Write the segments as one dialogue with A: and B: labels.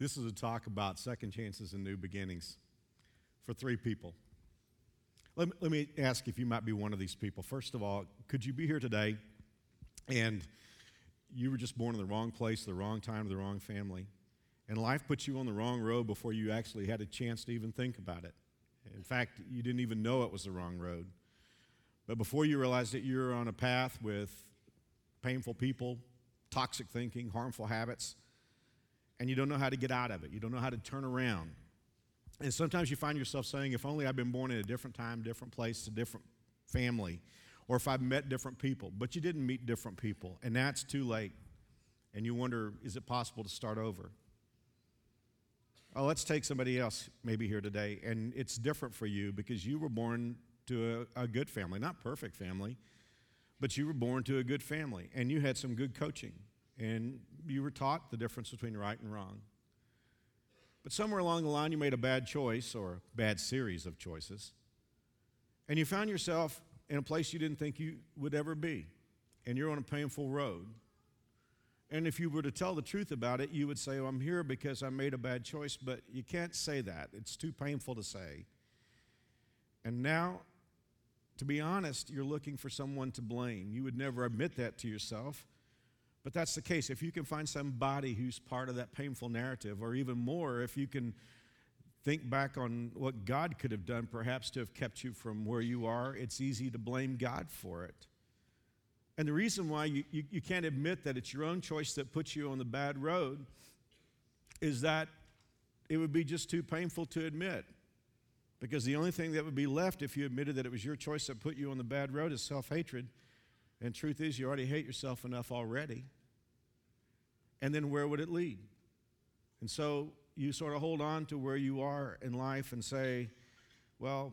A: This is a talk about second chances and new beginnings for three people. Let me, let me ask if you might be one of these people. First of all, could you be here today and you were just born in the wrong place, the wrong time, the wrong family, and life put you on the wrong road before you actually had a chance to even think about it? In fact, you didn't even know it was the wrong road. But before you realized it, you're on a path with painful people, toxic thinking, harmful habits, and you don't know how to get out of it. You don't know how to turn around. And sometimes you find yourself saying, if only I'd been born in a different time, different place, a different family, or if I'd met different people. But you didn't meet different people, and that's too late. And you wonder, is it possible to start over? Oh, let's take somebody else maybe here today, and it's different for you because you were born to a, a good family, not perfect family, but you were born to a good family, and you had some good coaching, and you were taught the difference between right and wrong. But somewhere along the line, you made a bad choice or a bad series of choices, and you found yourself in a place you didn't think you would ever be, and you're on a painful road. And if you were to tell the truth about it, you would say, I'm here because I made a bad choice, but you can't say that. It's too painful to say. And now, to be honest, you're looking for someone to blame. You would never admit that to yourself, but that's the case. If you can find somebody who's part of that painful narrative, or even more, if you can think back on what God could have done perhaps to have kept you from where you are, it's easy to blame God for it. And the reason why you, you, you, can't admit that it's your own choice that puts you on the bad road is that it would be just too painful to admit. Because the only thing that would be left if you admitted that it was your choice that put you on the bad road is self hatred. And truth is, you already hate yourself enough already. And then where would it lead? And so you sort of hold on to where you are in life and say, well,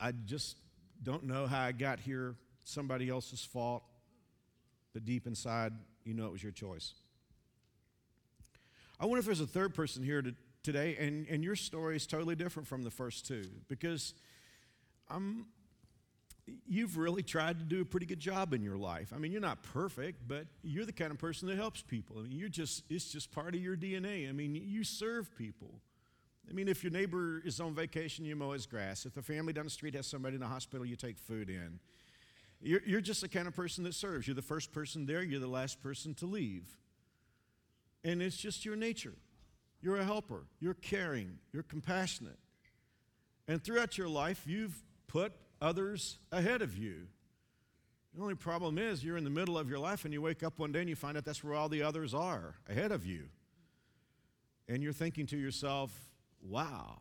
A: I just don't know how I got here. Somebody else's fault but deep inside, you know it was your choice. I wonder if there's a third person here to, today, and, and your story is totally different from the first two, because I'm, you've really tried to do a pretty good job in your life. I mean, you're not perfect, but you're the kind of person that helps people. I mean, you're just, it's just part of your DNA. I mean, you serve people. I mean, if your neighbor is on vacation, you mow his grass. If the family down the street has somebody in the hospital, you take food in. You're, you're just the kind of person that serves. You're the first person there, you're the last person to leave. And it's just your nature. You're a helper, you're caring, you're compassionate. And throughout your life, you've put others ahead of you. The only problem is you're in the middle of your life and you wake up one day and you find out that's where all the others are, ahead of you. And you're thinking to yourself, wow.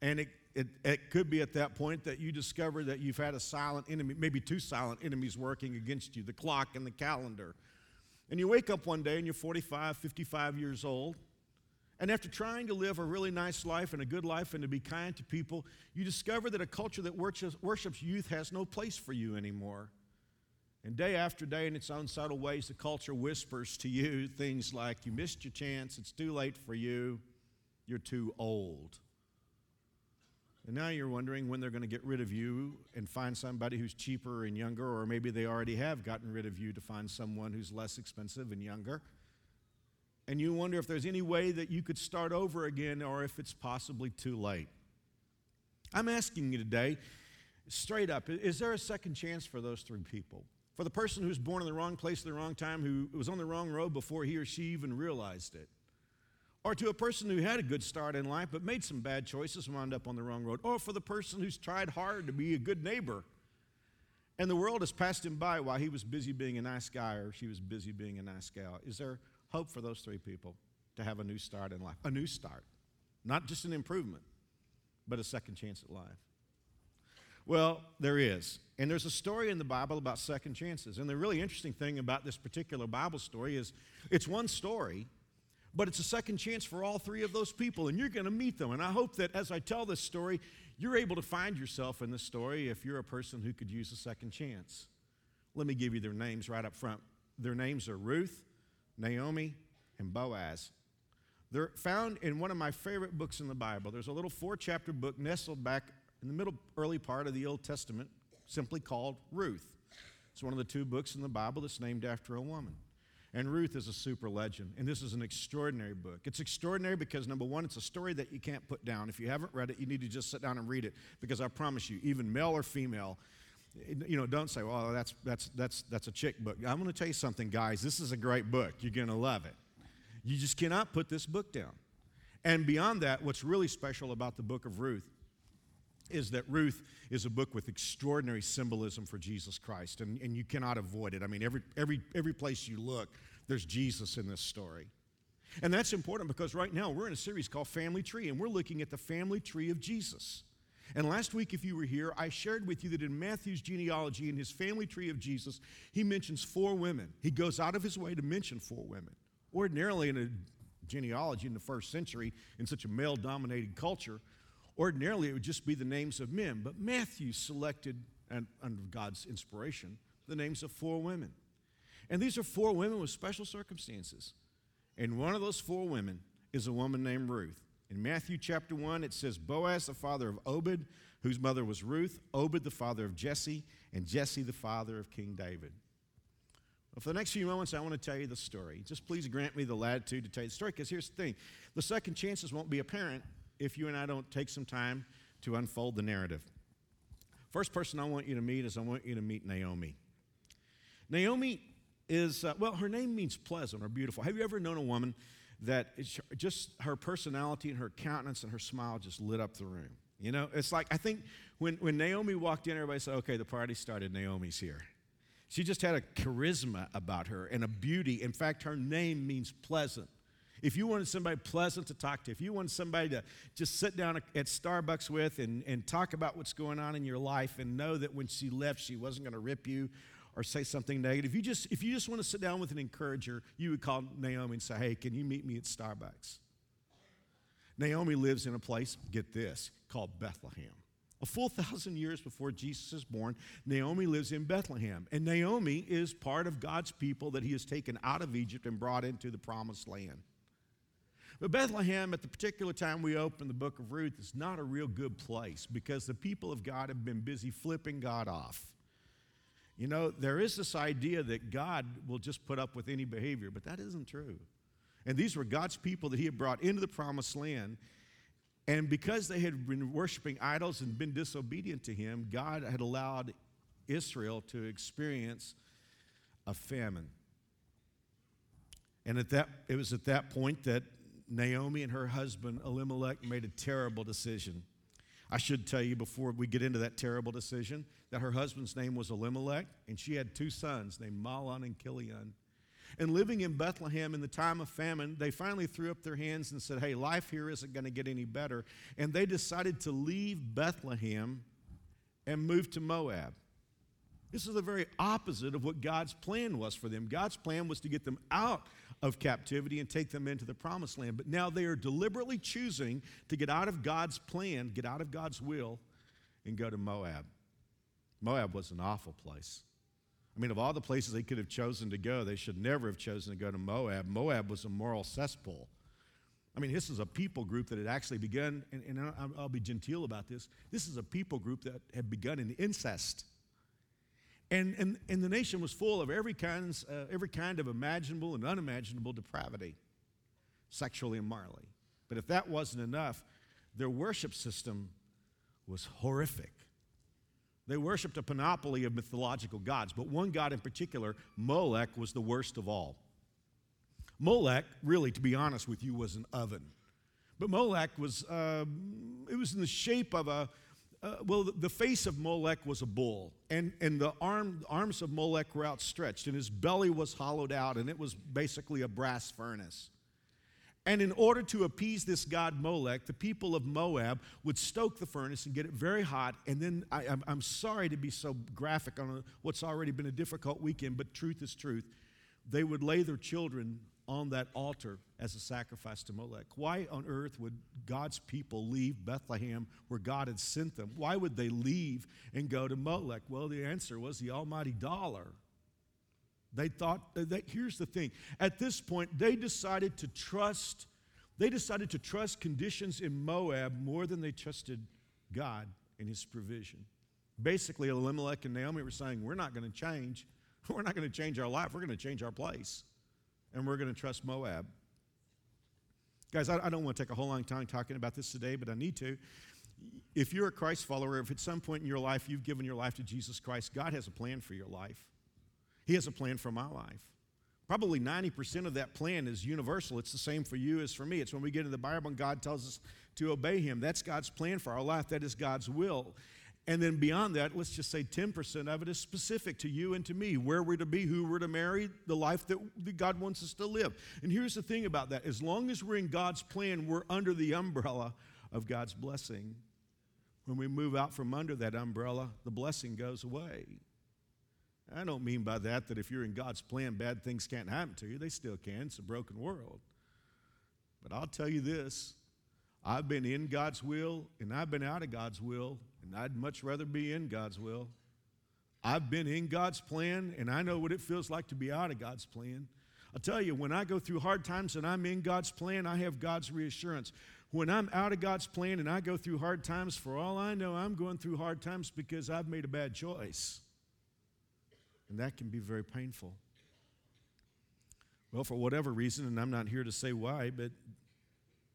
A: And it it, it could be at that point that you discover that you've had a silent enemy, maybe two silent enemies working against you the clock and the calendar. And you wake up one day and you're 45, 55 years old. And after trying to live a really nice life and a good life and to be kind to people, you discover that a culture that worships, youth has no place for you anymore. And day after day, in its own subtle ways, the culture whispers to you things like, You missed your chance, it's too late for you, you're too old. And now you're wondering when they're going to get rid of you and find somebody who's cheaper and younger, or maybe they already have gotten rid of you to find someone who's less expensive and younger. And you wonder if there's any way that you could start over again or if it's possibly too late. I'm asking you today, straight up, is there a second chance for those three people? For the person who's born in the wrong place at the wrong time, who was on the wrong road before he or she even realized it? Or to a person who had a good start in life but made some bad choices and wound up on the wrong road. Or for the person who's tried hard to be a good neighbor and the world has passed him by while he was busy being a nice guy or she was busy being a nice gal. Is there hope for those three people to have a new start in life? A new start. Not just an improvement, but a second chance at life. Well, there is. And there's a story in the Bible about second chances. And the really interesting thing about this particular Bible story is it's one story, but it's a second chance for all three of those people, and you're going to meet them. And I hope that as I tell this story, you're able to find yourself in this story if you're a person who could use a second chance. Let me give you their names right up front. Their names are Ruth, Naomi, and Boaz. They're found in one of my favorite books in the Bible. There's a little four chapter book nestled back in the middle early part of the Old Testament, simply called Ruth. It's one of the two books in the Bible that's named after a woman. And Ruth is a super legend. And this is an extraordinary book. It's extraordinary because, number one, it's a story that you can't put down. If you haven't read it, you need to just sit down and read it because I promise you, even male or female, you know, don't say, well, that's, that's, that's, that's a chick book. I'm going to tell you something, guys. This is a great book. You're going to love it. You just cannot put this book down. And beyond that, what's really special about the book of Ruth is that Ruth is a book with extraordinary symbolism for Jesus Christ, and, and you cannot avoid it. I mean, every, every, every place you look, there's Jesus in this story. And that's important because right now we're in a series called Family Tree, and we're looking at the family tree of Jesus. And last week, if you were here, I shared with you that in Matthew's genealogy, in his family tree of Jesus, he mentions four women. He goes out of his way to mention four women. Ordinarily, in a genealogy in the first century, in such a male dominated culture, Ordinarily, it would just be the names of men, but Matthew selected, and under God's inspiration, the names of four women. And these are four women with special circumstances. And one of those four women is a woman named Ruth. In Matthew chapter 1, it says Boaz, the father of Obed, whose mother was Ruth, Obed, the father of Jesse, and Jesse, the father of King David. Well, for the next few moments, I want to tell you the story. Just please grant me the latitude to tell you the story, because here's the thing the second chances won't be apparent if you and I don't take some time to unfold the narrative. First person I want you to meet is I want you to meet Naomi. Naomi is, uh, well, her name means pleasant or beautiful. Have you ever known a woman that just her personality and her countenance and her smile just lit up the room? You know, it's like, I think when, when Naomi walked in, everybody said, okay, the party started, Naomi's here. She just had a charisma about her and a beauty. In fact, her name means pleasant. If you wanted somebody pleasant to talk to, if you wanted somebody to just sit down at Starbucks with and, and talk about what's going on in your life and know that when she left, she wasn't going to rip you or say something negative. You, just, if you just want to sit down with an encourager, you would call Naomi and say, Hey, can you meet me at Starbucks? Naomi lives in a place, get this, called Bethlehem. A full thousand years before Jesus is born, Naomi lives in Bethlehem. And Naomi is part of God's people that he has taken out of Egypt and brought into the promised land. But Bethlehem, at the particular time we open the book of Ruth, is not a real good place because the people of God have been busy flipping God off. You know, there is this idea that God will just put up with any behavior, but that isn't true. And these were God's people that He had brought into the promised land. And because they had been worshiping idols and been disobedient to Him, God had allowed Israel to experience a famine. And at that, it was at that point that Naomi and her husband Elimelech made a terrible decision. I should tell you before we get into that terrible decision that her husband's name was Elimelech, and she had two sons named Mahlon and Chilion. And living in Bethlehem in the time of famine, they finally threw up their hands and said, Hey, life here isn't going to get any better. And they decided to leave Bethlehem and move to Moab. This is the very opposite of what God's plan was for them. God's plan was to get them out of captivity and take them into the promised land. But now they are deliberately choosing to get out of God's plan, get out of God's will, and go to Moab. Moab was an awful place. I mean, of all the places they could have chosen to go, they should never have chosen to go to Moab. Moab was a moral cesspool. I mean, this is a people group that had actually begun, and, and I'll be genteel about this. This is a people group that had begun in incest. And, and, and the nation was full of every kind, uh, every kind of imaginable and unimaginable depravity, sexually and morally. But if that wasn't enough, their worship system was horrific. They worshiped a panoply of mythological gods, but one god in particular, Molech, was the worst of all. Molech, really, to be honest with you, was an oven. But Molech was, uh, it was in the shape of a, uh, well, the face of Molech was a bull, and, and the arm, arms of Molech were outstretched, and his belly was hollowed out, and it was basically a brass furnace. And in order to appease this god Molech, the people of Moab would stoke the furnace and get it very hot. And then I, am sorry to be so graphic on what's already been a difficult weekend, but truth is truth. They would lay their children on that altar as a sacrifice to Molech. Why on earth would God's people leave Bethlehem where God had sent them? Why would they leave and go to Molech? Well, the answer was the almighty dollar. They thought, uh, that, here's the thing. At this point, they decided to trust, they decided to trust conditions in Moab more than they trusted God and his provision. Basically, Elimelech and Naomi were saying, We're not going to change. We're not going to change our life. We're going to change our place. And we're going to trust Moab. Guys, I, don't want to take a whole long time talking about this today, but I need to. If you're a Christ follower, if at some point in your life you've given your life to Jesus Christ, God has a plan for your life. He has a plan for my life. Probably 90% of that plan is universal. It's the same for you as for me. It's when we get into the Bible and God tells us to obey Him. That's God's plan for our life, that is God's will. And then beyond that, let's just say 10% of it is specific to you and to me, where we're to be, who we're to marry, the life that God wants us to live. And here's the thing about that as long as we're in God's plan, we're under the umbrella of God's blessing. When we move out from under that umbrella, the blessing goes away. I don't mean by that that if you're in God's plan, bad things can't happen to you. They still can. It's a broken world. But I'll tell you this I've been in God's will and I've been out of God's will, and I'd much rather be in God's will. I've been in God's plan, and I know what it feels like to be out of God's plan. I'll tell you, when I go through hard times and I'm in God's plan, I have God's reassurance. When I'm out of God's plan and I go through hard times, for all I know, I'm going through hard times because I've made a bad choice. And that can be very painful. Well, for whatever reason, and I'm not here to say why, but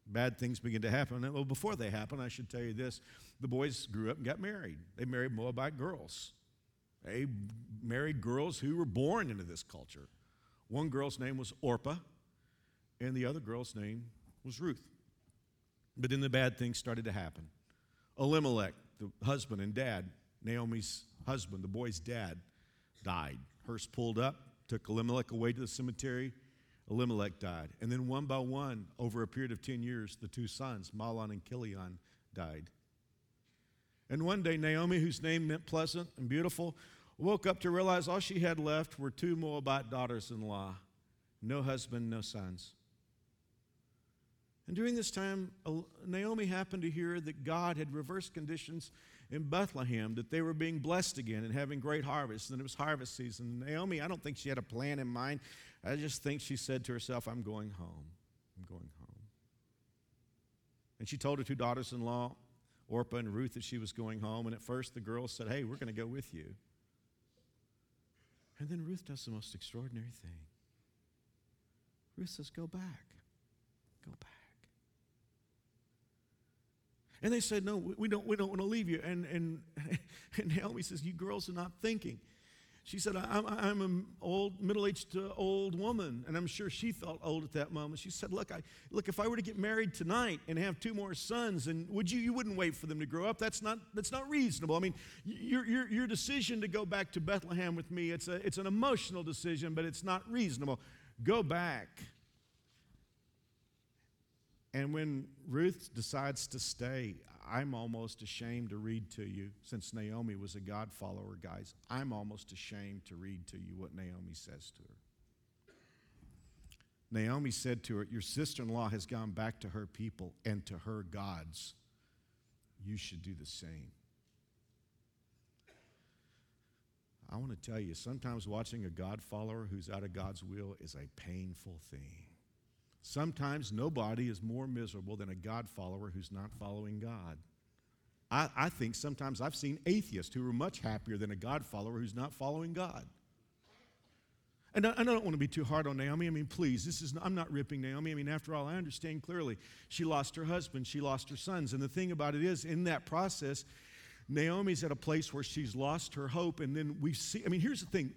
A: bad things begin to happen. Well, before they happen, I should tell you this the boys grew up and got married. They married Moabite girls. They married girls who were born into this culture. One girl's name was Orpah, and the other girl's name was Ruth. But then the bad things started to happen. Elimelech, the husband and dad, Naomi's husband, the boy's dad, died. Hearse pulled up, took Elimelech away to the cemetery. Elimelech died. And then one by one, over a period of 10 years, the two sons, Mahlon and Chilion, died. And one day, Naomi, whose name meant pleasant and beautiful, woke up to realize all she had left were two Moabite daughters in law no husband, no sons. And during this time, Naomi happened to hear that God had reversed conditions in Bethlehem, that they were being blessed again and having great harvests, and it was harvest season. Naomi, I don't think she had a plan in mind. I just think she said to herself, I'm going home. I'm going home. And she told her two daughters in law, Orpah and Ruth, that she was going home. And at first, the girls said, Hey, we're going to go with you. And then Ruth does the most extraordinary thing. Ruth says, Go back. Go back. And they said, No, we don't, we don't want to leave you. And, and, and Naomi says, You girls are not thinking. She said, I'm, I'm an old, middle-aged uh, old woman, and I'm sure she felt old at that moment. She said, look, I, look, if I were to get married tonight and have two more sons, and would you, you wouldn't wait for them to grow up. That's not, that's not reasonable. I mean, your, your, your decision to go back to Bethlehem with me, it's, a, it's an emotional decision, but it's not reasonable. Go back. And when Ruth decides to stay, I'm almost ashamed to read to you, since Naomi was a God follower, guys. I'm almost ashamed to read to you what Naomi says to her. Naomi said to her, Your sister in law has gone back to her people and to her gods. You should do the same. I want to tell you, sometimes watching a God follower who's out of God's will is a painful thing. Sometimes nobody is more miserable than a God follower who's not following God. I, I, think sometimes I've seen atheists who are much happier than a God follower who's not following God. And I, I don't want to be too hard on Naomi. I mean, please, this is I'm not ripping Naomi. I mean, after all, I understand clearly she lost her husband, she lost her sons, and the thing about it is, in that process, Naomi's at a place where she's lost her hope. And then we see, I mean, here's the thing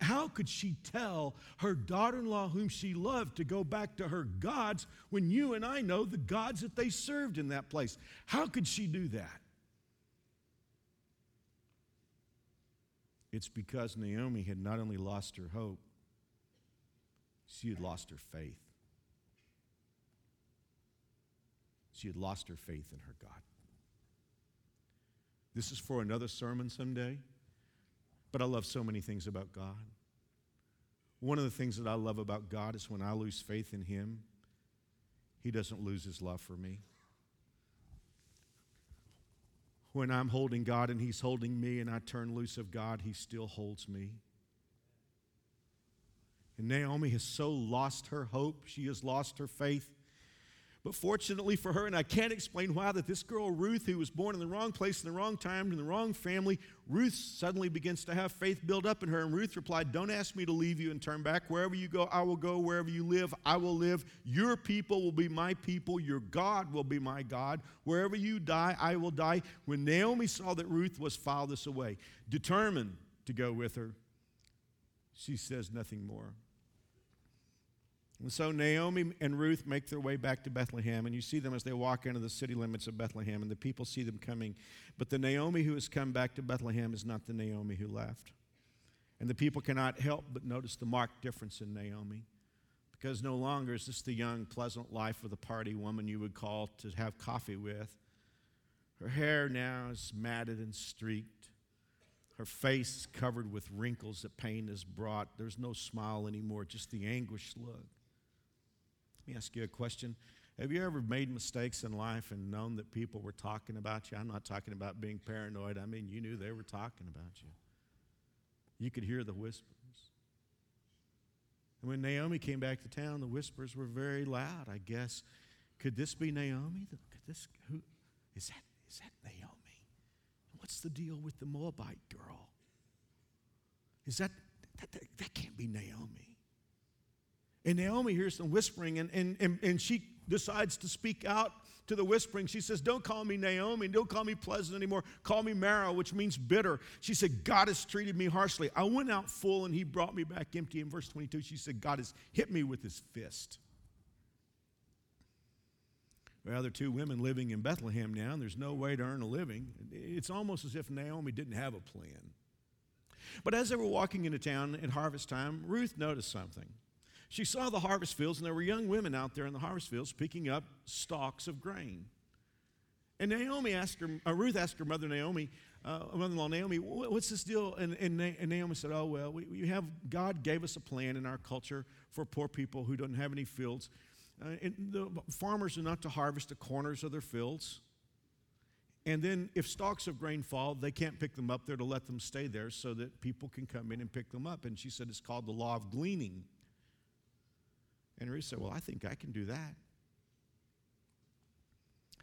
A: how could she tell her daughter in law, whom she loved, to go back to her gods when you and I know the gods that they served in that place? How could she do that? It's because Naomi had not only lost her hope, she had lost her faith. She had lost her faith in her God. This is for another sermon someday. But I love so many things about God. One of the things that I love about God is when I lose faith in Him, He doesn't lose His love for me. When I'm holding God and He's holding me and I turn loose of God, He still holds me. And Naomi has so lost her hope, she has lost her faith But fortunately for her, and I can't explain why, that this girl Ruth, who was born in the wrong place, in the wrong time, in the wrong family, Ruth suddenly begins to have faith build up in her. And Ruth replied, Don't ask me to leave you and turn back. Wherever you go, I will go. Wherever you live, I will live. Your people will be my people. Your God will be my God. Wherever you die, I will die. When Naomi saw that Ruth was this away, determined to go with her, she says nothing more. And so Naomi and Ruth make their way back to Bethlehem, and you see them as they walk into the city limits of Bethlehem, and the people see them coming. But the Naomi who has come back to Bethlehem is not the Naomi who left. And the people cannot help but notice the marked difference in Naomi. Because no longer is this the young, pleasant life of the party woman you would call to have coffee with. Her hair now is matted and streaked. Her face covered with wrinkles that pain has brought. There's no smile anymore, just the anguished look. Let me ask you a question. Have you ever made mistakes in life and known that people were talking about you? I'm not talking about being paranoid. I mean, you knew they were talking about you. You could hear the whispers. And when Naomi came back to town, the whispers were very loud. I guess, could this be Naomi? Could this, who, is that, is that Naomi? What's the deal with the Moabite girl? Is that, that, that, that can't be Naomi. And Naomi hears some whispering, and, and, and, and she decides to speak out to the whispering. She says, Don't call me Naomi, don't call me pleasant anymore. Call me Mara, which means bitter. She said, God has treated me harshly. I went out full, and he brought me back empty. In verse 22, she said, God has hit me with his fist. Well, there are two women living in Bethlehem now, and there's no way to earn a living. It's almost as if Naomi didn't have a plan. But as they were walking into town at harvest time, Ruth noticed something she saw the harvest fields, and there were young women out there in the harvest fields picking up stalks of grain. And Naomi asked her, uh, Ruth asked her mother Naomi, uh, mother-in-law Naomi, what's this deal? And, and, and Naomi said, oh, well, we, we, have, God gave us a plan in our culture for poor people who don't have any fields. Uh, the farmers are not to harvest the corners of their fields. And then if stalks of grain fall, they can't pick them up. They're to let them stay there so that people can come in and pick them up. And she said it's called the law of gleaning. And Ruth said, Well, I think I can do that.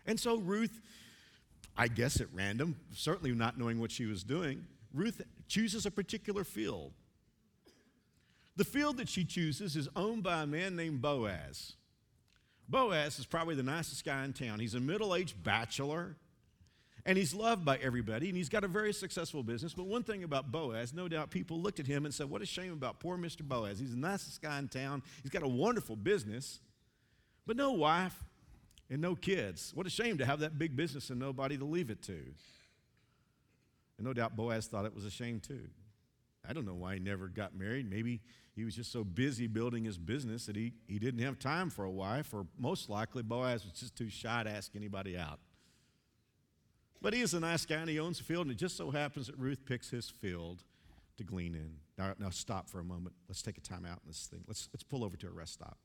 A: And so Ruth, I guess at random, certainly not knowing what she was doing, Ruth chooses a particular field. The field that she chooses is owned by a man named Boaz. Boaz is probably the nicest guy in town. He's a middle aged bachelor. And he's loved by everybody, and he's got a very successful business. But one thing about Boaz, no doubt people looked at him and said, What a shame about poor Mr. Boaz. He's the nicest guy in town. He's got a wonderful business, but no wife and no kids. What a shame to have that big business and nobody to leave it to. And no doubt Boaz thought it was a shame too. I don't know why he never got married. Maybe he was just so busy building his business that he, he didn't have time for a wife, or most likely Boaz was just too shy to ask anybody out. But he is a nice guy and he owns a field, and it just so happens that Ruth picks his field to glean in. Now, now stop for a moment. Let's take a time out in this thing. Let's, let's pull over to a rest stop.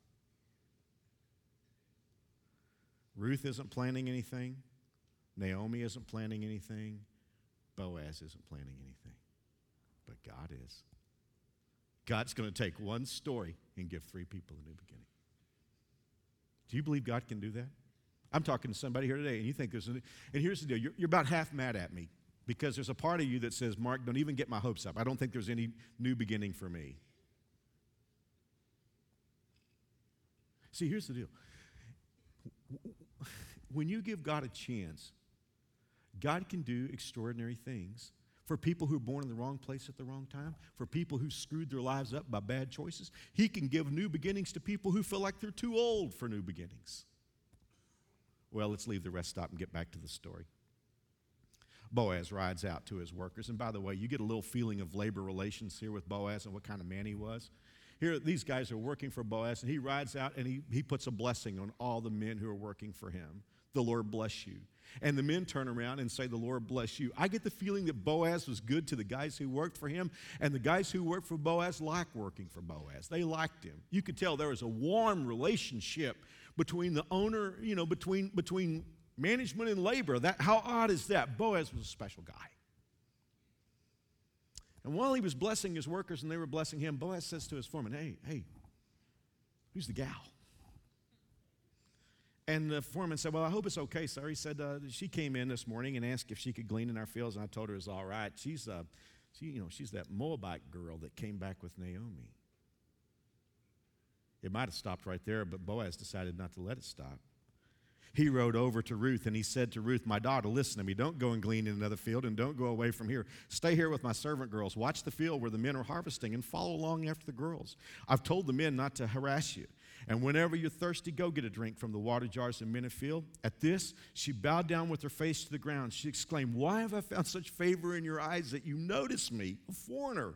A: Ruth isn't planning anything. Naomi isn't planning anything. Boaz isn't planning anything. But God is. God's going to take one story and give three people a new beginning. Do you believe God can do that? I'm talking to somebody here today, and you think there's, an, and here's the deal you're, you're about half mad at me because there's a part of you that says, Mark, don't even get my hopes up. I don't think there's any new beginning for me. See, here's the deal. When you give God a chance, God can do extraordinary things for people who are born in the wrong place at the wrong time, for people who screwed their lives up by bad choices. He can give new beginnings to people who feel like they're too old for new beginnings. Well, let's leave the rest stop and get back to the story. Boaz rides out to his workers. And by the way, you get a little feeling of labor relations here with Boaz and what kind of man he was. Here, these guys are working for Boaz, and he rides out and he, he puts a blessing on all the men who are working for him. The Lord bless you. And the men turn around and say, The Lord bless you. I get the feeling that Boaz was good to the guys who worked for him, and the guys who worked for Boaz liked working for Boaz. They liked him. You could tell there was a warm relationship between the owner, you know, between, between management and labor. That, how odd is that? Boaz was a special guy. And while he was blessing his workers and they were blessing him, Boaz says to his foreman, Hey, hey, who's the gal? And the foreman said, Well, I hope it's okay, sir. He said, uh, She came in this morning and asked if she could glean in our fields, and I told her it was all right. She's, uh, she, you know, she's that Moabite girl that came back with Naomi. It might have stopped right there, but Boaz decided not to let it stop. He rode over to Ruth and he said to Ruth, My daughter, listen to me. Don't go and glean in another field and don't go away from here. Stay here with my servant girls. Watch the field where the men are harvesting and follow along after the girls. I've told the men not to harass you. And whenever you're thirsty, go get a drink from the water jars have filled. At this, she bowed down with her face to the ground. She exclaimed, Why have I found such favor in your eyes that you notice me, a foreigner?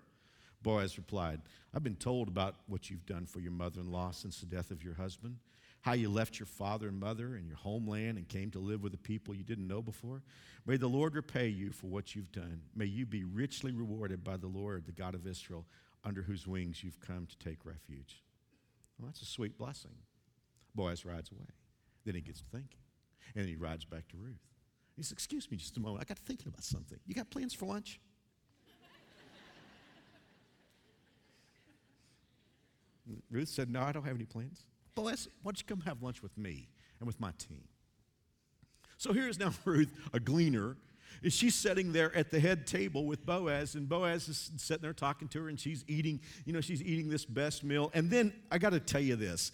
A: Boaz replied, I've been told about what you've done for your mother in law since the death of your husband, how you left your father and mother and your homeland and came to live with a people you didn't know before. May the Lord repay you for what you've done. May you be richly rewarded by the Lord, the God of Israel, under whose wings you've come to take refuge. Well, that's a sweet blessing. Boaz rides away. Then he gets to thinking. And then he rides back to Ruth. He says, Excuse me just a moment. I got thinking about something. You got plans for lunch? Ruth said, No, I don't have any plans. Boaz, why don't you come have lunch with me and with my team? So here's now Ruth, a gleaner, and she's sitting there at the head table with Boaz, and Boaz is sitting there talking to her, and she's eating, you know, she's eating this best meal. And then I got to tell you this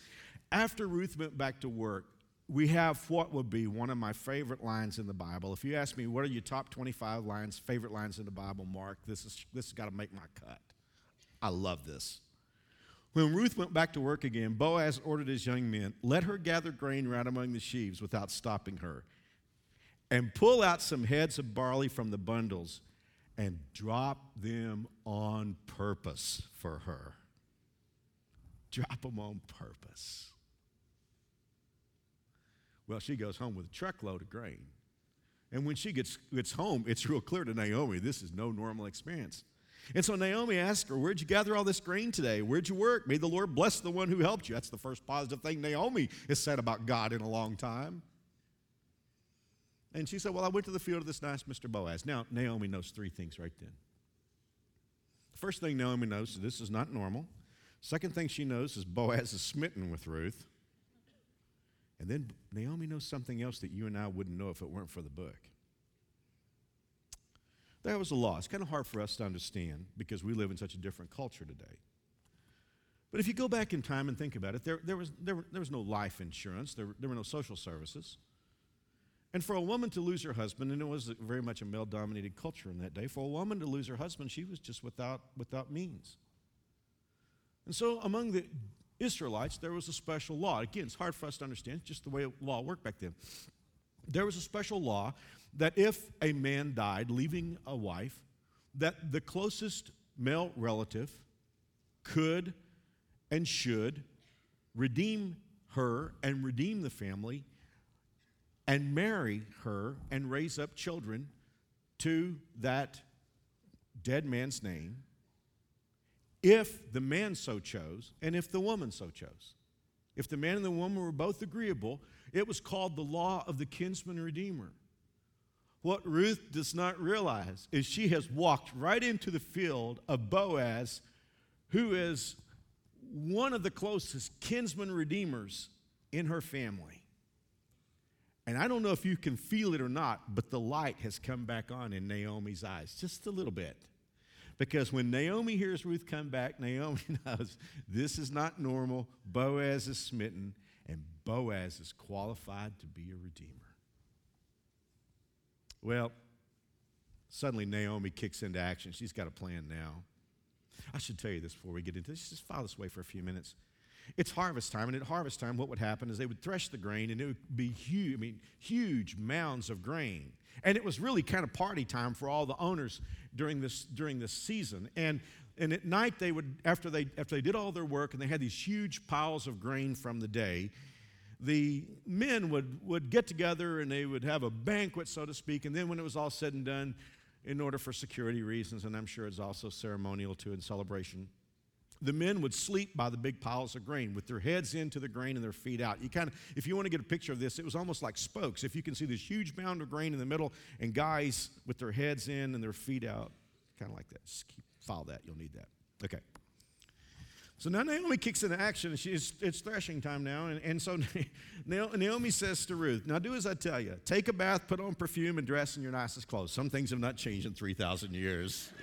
A: after Ruth went back to work, we have what would be one of my favorite lines in the Bible. If you ask me, what are your top 25 lines, favorite lines in the Bible, Mark, this, is, this has got to make my cut. I love this. When Ruth went back to work again, Boaz ordered his young men, let her gather grain right among the sheaves without stopping her, and pull out some heads of barley from the bundles and drop them on purpose for her. Drop them on purpose. Well, she goes home with a truckload of grain. And when she gets, gets home, it's real clear to Naomi this is no normal experience. And so Naomi asked her, Where'd you gather all this grain today? Where'd you work? May the Lord bless the one who helped you. That's the first positive thing Naomi has said about God in a long time. And she said, Well, I went to the field of this nice Mr. Boaz. Now, Naomi knows three things right then. The first thing Naomi knows is this is not normal. Second thing she knows is Boaz is smitten with Ruth. And then Naomi knows something else that you and I wouldn't know if it weren't for the book. That was a law. It's kind of hard for us to understand because we live in such a different culture today. But if you go back in time and think about it, there, there, was, there, there was no life insurance, there, there were no social services. And for a woman to lose her husband, and it was very much a male dominated culture in that day, for a woman to lose her husband, she was just without, without means. And so among the Israelites, there was a special law. Again, it's hard for us to understand, it's just the way law worked back then. There was a special law that if a man died leaving a wife, that the closest male relative could and should redeem her and redeem the family and marry her and raise up children to that dead man's name if the man so chose and if the woman so chose. If the man and the woman were both agreeable, it was called the law of the kinsman redeemer. What Ruth does not realize is she has walked right into the field of Boaz, who is one of the closest kinsman redeemers in her family. And I don't know if you can feel it or not, but the light has come back on in Naomi's eyes, just a little bit. Because when Naomi hears Ruth come back, Naomi knows this is not normal. Boaz is smitten, and Boaz is qualified to be a redeemer. Well, suddenly Naomi kicks into action. She's got a plan now. I should tell you this before we get into this. Just file this way for a few minutes. It's harvest time, and at harvest time, what would happen is they would thresh the grain, and it would be huge, I mean, huge mounds of grain. And it was really kind of party time for all the owners during this during this season. And and at night they would after they after they did all their work and they had these huge piles of grain from the day, the men would, would get together and they would have a banquet, so to speak. And then when it was all said and done, in order for security reasons, and I'm sure it's also ceremonial too in celebration, the men would sleep by the big piles of grain with their heads into the grain and their feet out. You kind of, if you want to get a picture of this, it was almost like spokes. If you can see this huge mound of grain in the middle and guys with their heads in and their feet out, kind of like that. Just keep, follow that, you'll need that. Okay. So now Naomi kicks into action, it's threshing time now. And, and so Naomi says to Ruth, Now do as I tell you take a bath, put on perfume, and dress in your nicest clothes. Some things have not changed in 3,000 years.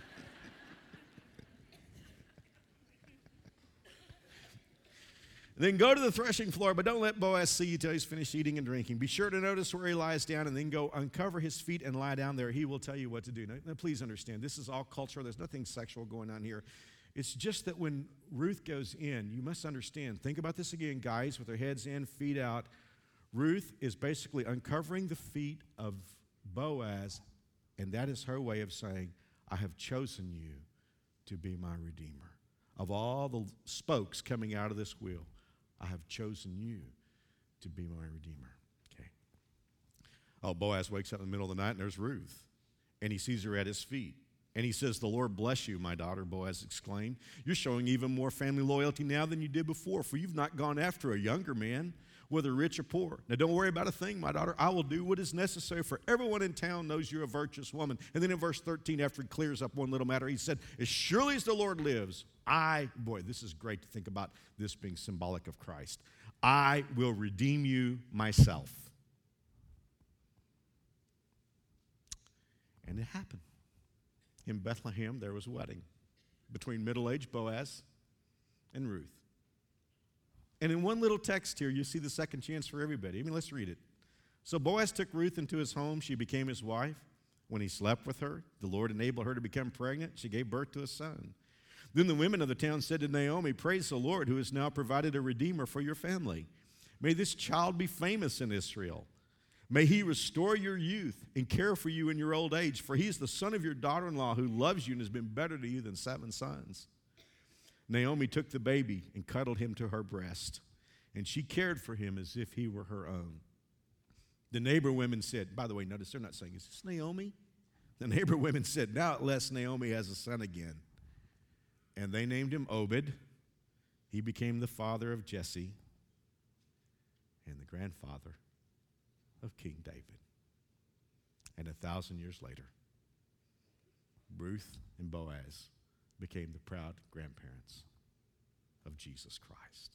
A: Then go to the threshing floor, but don't let Boaz see you till he's finished eating and drinking. Be sure to notice where he lies down and then go uncover his feet and lie down there. He will tell you what to do. Now, now please understand, this is all cultural. There's nothing sexual going on here. It's just that when Ruth goes in, you must understand. Think about this again, guys, with their heads in, feet out. Ruth is basically uncovering the feet of Boaz, and that is her way of saying, I have chosen you to be my redeemer. Of all the spokes coming out of this wheel, I have chosen you to be my redeemer. Okay. Oh, Boaz wakes up in the middle of the night and there's Ruth, and he sees her at his feet. And he says, The Lord bless you, my daughter, Boaz exclaimed. You're showing even more family loyalty now than you did before, for you've not gone after a younger man, whether rich or poor. Now, don't worry about a thing, my daughter. I will do what is necessary, for everyone in town knows you're a virtuous woman. And then in verse 13, after he clears up one little matter, he said, As surely as the Lord lives, I, boy, this is great to think about this being symbolic of Christ. I will redeem you myself. And it happened in Bethlehem, there was a wedding between middle aged Boaz and Ruth. And in one little text here, you see the second chance for everybody. I mean, let's read it. So Boaz took Ruth into his home. She became his wife. When he slept with her, the Lord enabled her to become pregnant. She gave birth to a son. Then the women of the town said to Naomi, Praise the Lord, who has now provided a redeemer for your family. May this child be famous in Israel. May he restore your youth and care for you in your old age, for he is the son of your daughter in law who loves you and has been better to you than seven sons. Naomi took the baby and cuddled him to her breast, and she cared for him as if he were her own. The neighbor women said, by the way, notice they're not saying, Is this Naomi? The neighbor women said, Now at last Naomi has a son again. And they named him Obed. He became the father of Jesse and the grandfather of King David. And a thousand years later, Ruth and Boaz became the proud grandparents of Jesus Christ.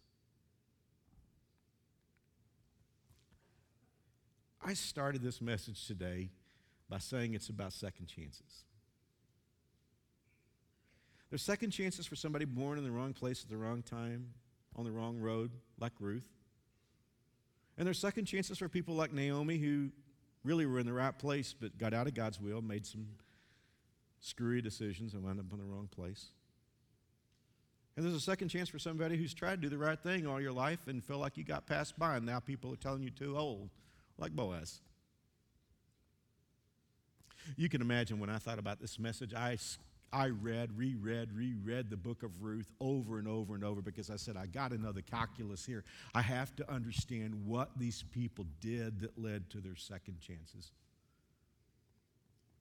A: I started this message today by saying it's about second chances. There's second chances for somebody born in the wrong place at the wrong time, on the wrong road, like Ruth. And there's second chances for people like Naomi who really were in the right place but got out of God's will, made some screwy decisions, and wound up in the wrong place. And there's a second chance for somebody who's tried to do the right thing all your life and feel like you got passed by, and now people are telling you too old, like Boaz. You can imagine when I thought about this message, I I read, reread, reread the book of Ruth over and over and over because I said, I got another calculus here. I have to understand what these people did that led to their second chances.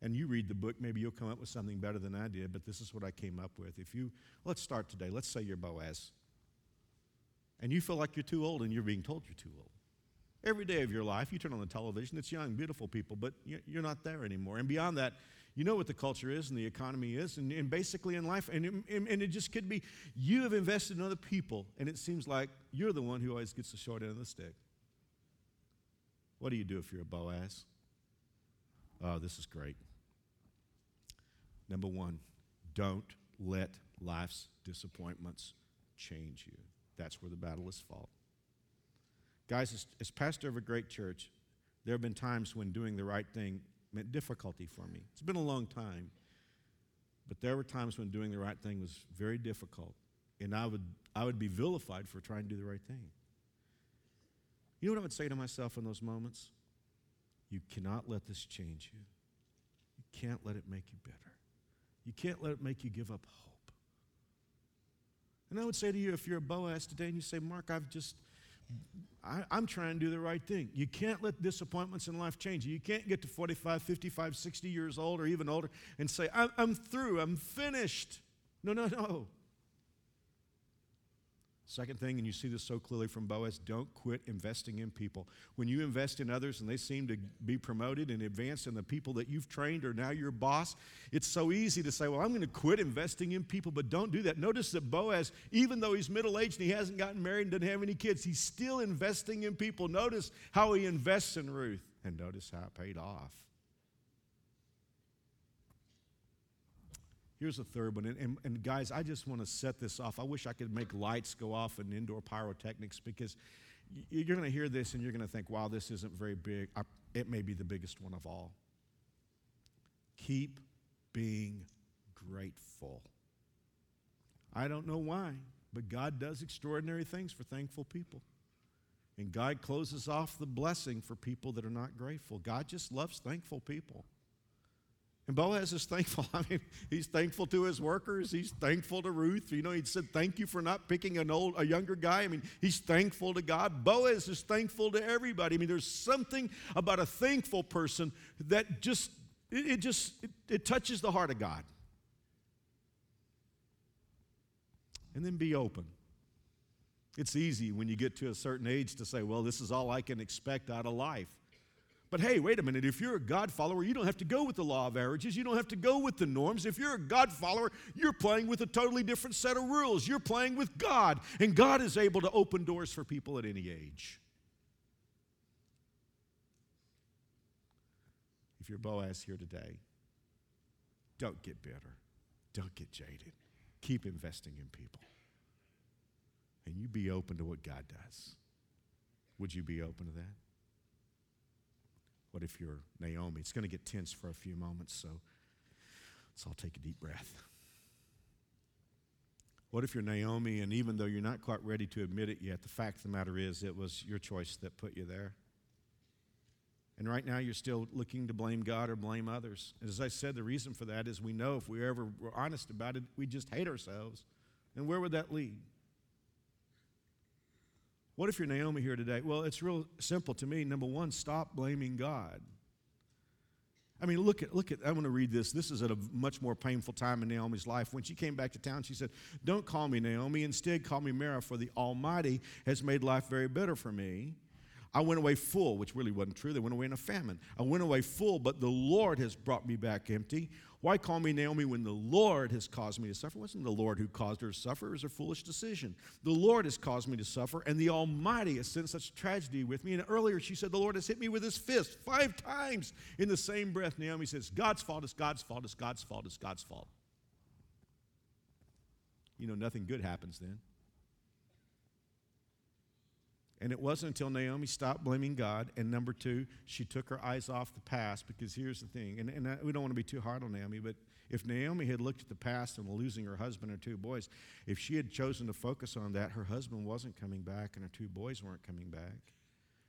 A: And you read the book, maybe you'll come up with something better than I did, but this is what I came up with. If you, let's start today. Let's say you're Boaz. And you feel like you're too old and you're being told you're too old. Every day of your life, you turn on the television, it's young, beautiful people, but you're not there anymore. And beyond that, you know what the culture is and the economy is, and, and basically in life, and, and, and it just could be you have invested in other people, and it seems like you're the one who always gets the short end of the stick. What do you do if you're a Boaz? Oh, this is great. Number one, don't let life's disappointments change you. That's where the battle is fought. Guys, as, as pastor of a great church, there have been times when doing the right thing meant difficulty for me. It's been a long time. But there were times when doing the right thing was very difficult. And I would, I would be vilified for trying to do the right thing. You know what I would say to myself in those moments? You cannot let this change you. You can't let it make you bitter. You can't let it make you give up hope. And I would say to you, if you're a Boaz today and you say, Mark, I've just I, am trying to do the right thing. You can't let disappointments in life change you. You can't get to 45, 55, 60 years old or even older and say, I'm, I'm through, I'm finished. No, no, no. Second thing, and you see this so clearly from Boaz, don't quit investing in people. When you invest in others and they seem to be promoted and advanced, and the people that you've trained are now your boss, it's so easy to say, Well, I'm going to quit investing in people, but don't do that. Notice that Boaz, even though he's middle aged and he hasn't gotten married and doesn't have any kids, he's still investing in people. Notice how he invests in Ruth, and notice how it paid off. Here's a third one. And, and, and, guys, I just want to set this off. I wish I could make lights go off in indoor pyrotechnics because you're going to hear this and you're going to think, wow, this isn't very big. I, it may be the biggest one of all. Keep being grateful. I don't know why, but God does extraordinary things for thankful people. And God closes off the blessing for people that are not grateful. God just loves thankful people. And Boaz is thankful. I mean, he's thankful to his workers. He's thankful to Ruth. You know, he said, Thank you for not picking an old, a younger guy. I mean, he's thankful to God. Boaz is thankful to everybody. I mean, there's something about a thankful person that just, it, it just, it, it touches the heart of God. And then be open. It's easy when you get to a certain age to say, Well, this is all I can expect out of life. But hey, wait a minute. If you're a God follower, you don't have to go with the law of averages. You don't have to go with the norms. If you're a God follower, you're playing with a totally different set of rules. You're playing with God, and God is able to open doors for people at any age. If you're Boaz here today, don't get bitter. Don't get jaded. Keep investing in people. And you be open to what God does. Would you be open to that? What if you're Naomi? It's going to get tense for a few moments, so, so I'll take a deep breath. What if you're Naomi, and even though you're not quite ready to admit it yet, the fact of the matter is it was your choice that put you there? And right now, you're still looking to blame God or blame others. As I said, the reason for that is we know if we ever were honest about it, we just hate ourselves. And where would that lead? What if you're Naomi here today? Well, it's real simple to me. Number one, stop blaming God. I mean, look at, look at, I want to read this. This is at a much more painful time in Naomi's life. When she came back to town, she said, Don't call me Naomi. Instead, call me Mara, for the Almighty has made life very bitter for me. I went away full, which really wasn't true. They went away in a famine. I went away full, but the Lord has brought me back empty. Why call me Naomi when the Lord has caused me to suffer? Wasn't the Lord who caused her to suffer. It was a foolish decision. The Lord has caused me to suffer, and the Almighty has sent such tragedy with me. And earlier she said, The Lord has hit me with his fist five times. In the same breath, Naomi says, God's fault, it's God's fault, it's God's fault, it's God's fault. You know, nothing good happens then. And it wasn't until Naomi stopped blaming God, and number two, she took her eyes off the past. Because here's the thing, and, and we don't want to be too hard on Naomi, but if Naomi had looked at the past and losing her husband and two boys, if she had chosen to focus on that, her husband wasn't coming back and her two boys weren't coming back.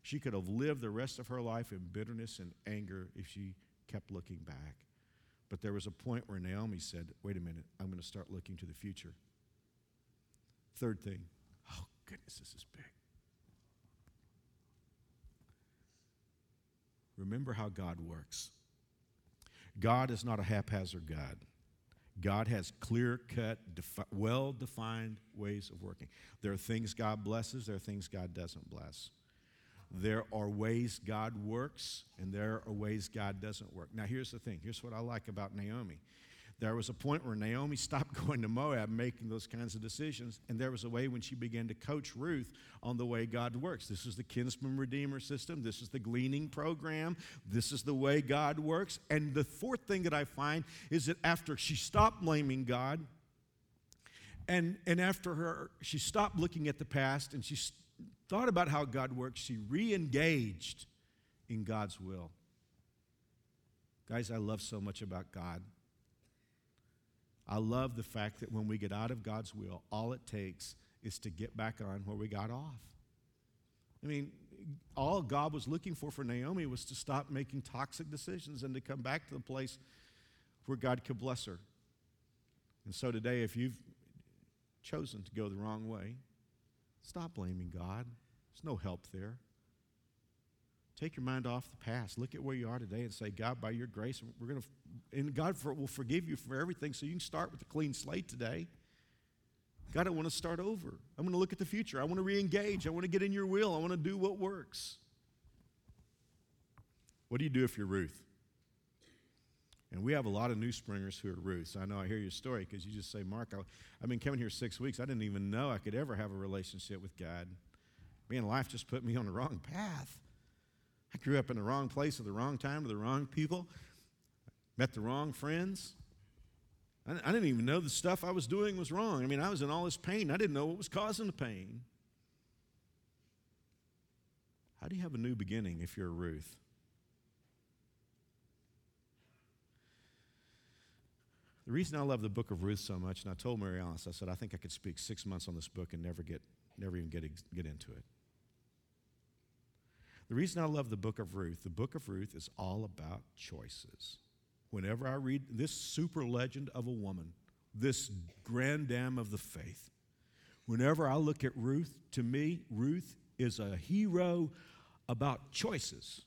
A: She could have lived the rest of her life in bitterness and anger if she kept looking back. But there was a point where Naomi said, Wait a minute, I'm going to start looking to the future. Third thing, oh, goodness, this is big. Remember how God works. God is not a haphazard God. God has clear cut, defi- well defined ways of working. There are things God blesses, there are things God doesn't bless. There are ways God works, and there are ways God doesn't work. Now, here's the thing here's what I like about Naomi there was a point where Naomi stopped going to Moab making those kinds of decisions, and there was a way when she began to coach Ruth on the way God works. This is the kinsman redeemer system, this is the gleaning program, this is the way God works. And the fourth thing that I find is that after she stopped blaming God, and, and after her, she stopped looking at the past and she thought about how God works, she re engaged in God's will. Guys, I love so much about God. I love the fact that when we get out of God's will, all it takes is to get back on where we got off. I mean, all God was looking for for Naomi was to stop making toxic decisions and to come back to the place where God could bless her. And so today, if you've chosen to go the wrong way, stop blaming God. There's no help there. Take your mind off the past. Look at where you are today and say, God, by your grace, we're going to, and God for, will forgive you for everything so you can start with a clean slate today. God, I want to start over. I'm going to look at the future. I want to re engage. I want to get in your will. I want to do what works. What do you do if you're Ruth? And we have a lot of new springers who are Ruths. I know I hear your story because you just say, Mark, I, have been coming here six weeks. I didn't even know I could ever have a relationship with God. Man, life just put me on the wrong path. I grew up in the wrong place at the wrong time to the wrong people, met the wrong friends. I, didn't even know the stuff I was doing was wrong. I mean, I was in all this pain. I didn't know what was causing the pain. How do you have a new beginning if you're Ruth? The reason I love the book of Ruth so much, and I told Mary Alice, I said, I think I could speak six months on this book and never get, never even get, get into it. The reason I love the book of Ruth, the book of Ruth is all about choices. Whenever I read this super legend of a woman, this grand dame of the faith, whenever I look at Ruth, to me, Ruth is a hero about choices.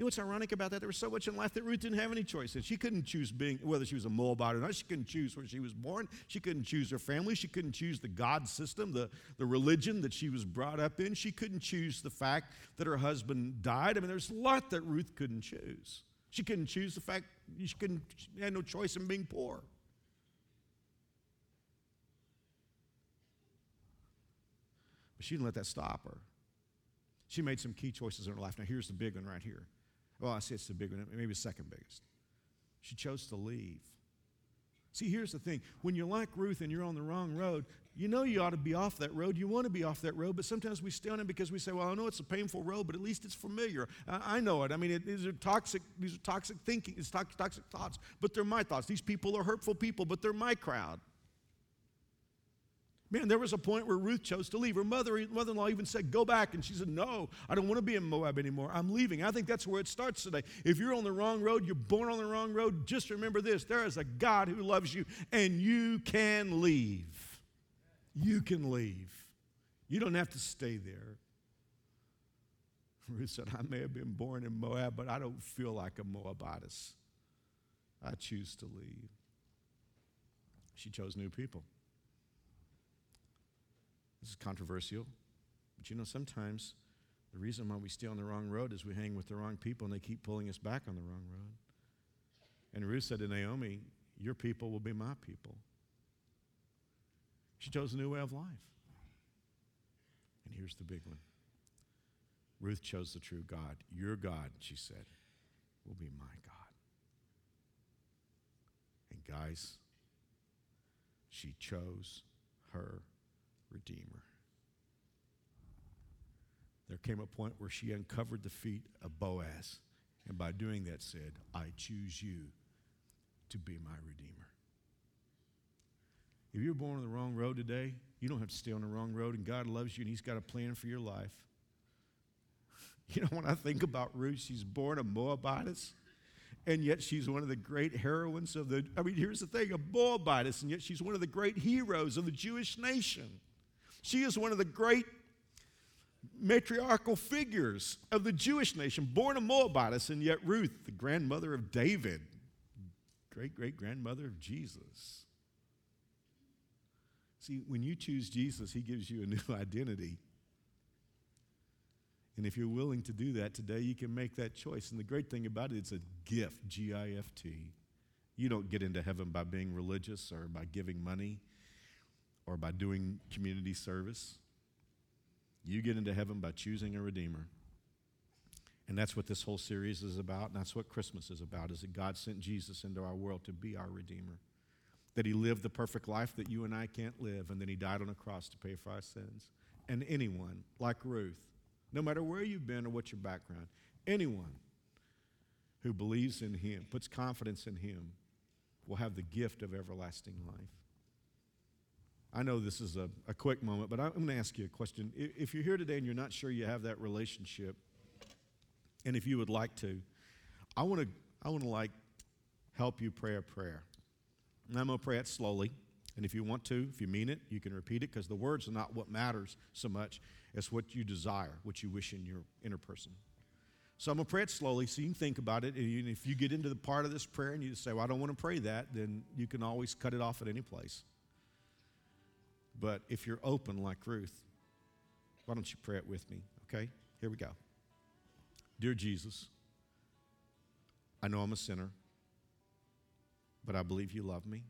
A: You know what's ironic about that? There was so much in life that Ruth didn't have any choice in. She couldn't choose being whether she was a Moabite or not. She couldn't choose where she was born. She couldn't choose her family. She couldn't choose the God system, the, the religion that she was brought up in. She couldn't choose the fact that her husband died. I mean, there's a lot that Ruth couldn't choose. She couldn't choose the fact she couldn't she had no choice in being poor. But she didn't let that stop her. She made some key choices in her life. Now, here's the big one right here. Well, I say it's the big one, maybe the second biggest. She chose to leave. See, here's the thing. When you're like Ruth and you're on the wrong road, you know you ought to be off that road. You want to be off that road, but sometimes we stay on it because we say, well, I know it's a painful road, but at least it's familiar. I, know it. I mean, it, these are toxic, these are toxic thinking, it's toxic, toxic thoughts, but they're my thoughts. These people are hurtful people, but they're my crowd. Man, there was a point where Ruth chose to leave. Her mother, mother-in-law even said, "Go back," and she said, "No, I don't want to be in Moab anymore. I'm leaving." I think that's where it starts today. If you're on the wrong road, you're born on the wrong road. Just remember this: there is a God who loves you, and you can leave. You can leave. You don't have to stay there. Ruth said, "I may have been born in Moab, but I don't feel like a Moabitess. I choose to leave." She chose new people. This is controversial. But you know, sometimes the reason why we stay on the wrong road is we hang with the wrong people and they keep pulling us back on the wrong road. And Ruth said to Naomi, Your people will be my people. She chose a new way of life. And here's the big one Ruth chose the true God. Your God, she said, will be my God. And guys, she chose her Redeemer. There came a point where she uncovered the feet of Boaz, and by doing that said, I choose you to be my Redeemer. If you're born on the wrong road today, you don't have to stay on the wrong road, and God loves you and He's got a plan for your life. You know, when I think about Ruth, she's born a Moabitess and yet she's one of the great heroines of the. I mean, here's the thing: a Moabitess, and yet she's one of the great heroes of the Jewish nation. She is one of the great matriarchal figures of the Jewish nation, born a Moabitess, and yet Ruth, the grandmother of David, great great grandmother of Jesus. See, when you choose Jesus, he gives you a new identity. And if you're willing to do that today, you can make that choice. And the great thing about it, it's a gift, G I F T. You don't get into heaven by being religious or by giving money or by doing community service. You get into heaven by choosing a redeemer. And that's what this whole series is about, and that's what Christmas is about, is that God sent Jesus into our world to be our redeemer. That he lived the perfect life that you and I can't live, and then he died on a cross to pay for our sins. And anyone, like Ruth, no matter where you've been or what your background, anyone who believes in him, puts confidence in him, will have the gift of everlasting life. I know this is a, a quick moment, but I'm going to ask you a question. If you're here today and you're not sure you have that relationship, and if you would like to, I want to I want to like help you pray a prayer. And I'm going to pray it slowly. And if you want to, if you mean it, you can repeat it because the words are not what matters so much as what you desire, what you wish in your inner person. So I'm going to pray it slowly so you can think about it. And if you get into the part of this prayer and you say, Well, I don't want to pray that, then you can always cut it off at any place. But if you're open like Ruth, why don't you pray it with me? Okay? Here we go. Dear Jesus, I know I'm a sinner, but I believe you love me.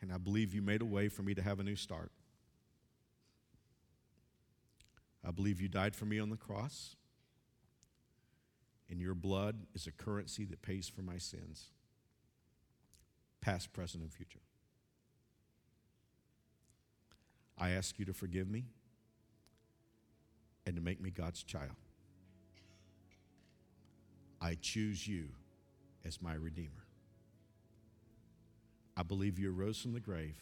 A: And I believe you made a way for me to have a new start. I believe you died for me on the cross, and your blood is a currency that pays for my sins, past, present, and future. I ask you to forgive me and to make me God's child. I choose you as my Redeemer. I believe you arose from the grave,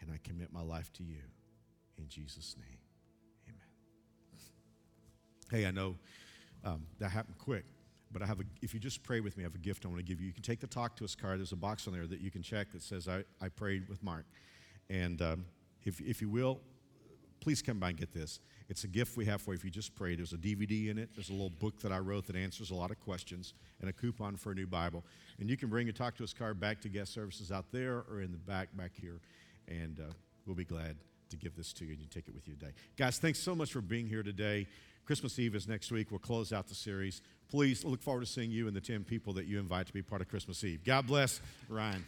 A: and I commit my life to you. In Jesus' name, amen. Hey, I know um, that happened quick, but I have a, if you just pray with me, I have a gift I want to give you. You can take the Talk to Us card. There's a box on there that you can check that says, I, I prayed with Mark. And um, if, if you will, please come by and get this. It's a gift we have for you if you just pray. There's a DVD in it. There's a little book that I wrote that answers a lot of questions and a coupon for a new Bible. And you can bring your Talk to Us card back to guest services out there or in the back back here. And uh, we'll be glad to give this to you and you take it with you today. Guys, thanks so much for being here today. Christmas Eve is next week. We'll close out the series. Please look forward to seeing you and the 10 people that you invite to be part of Christmas Eve. God bless. Ryan.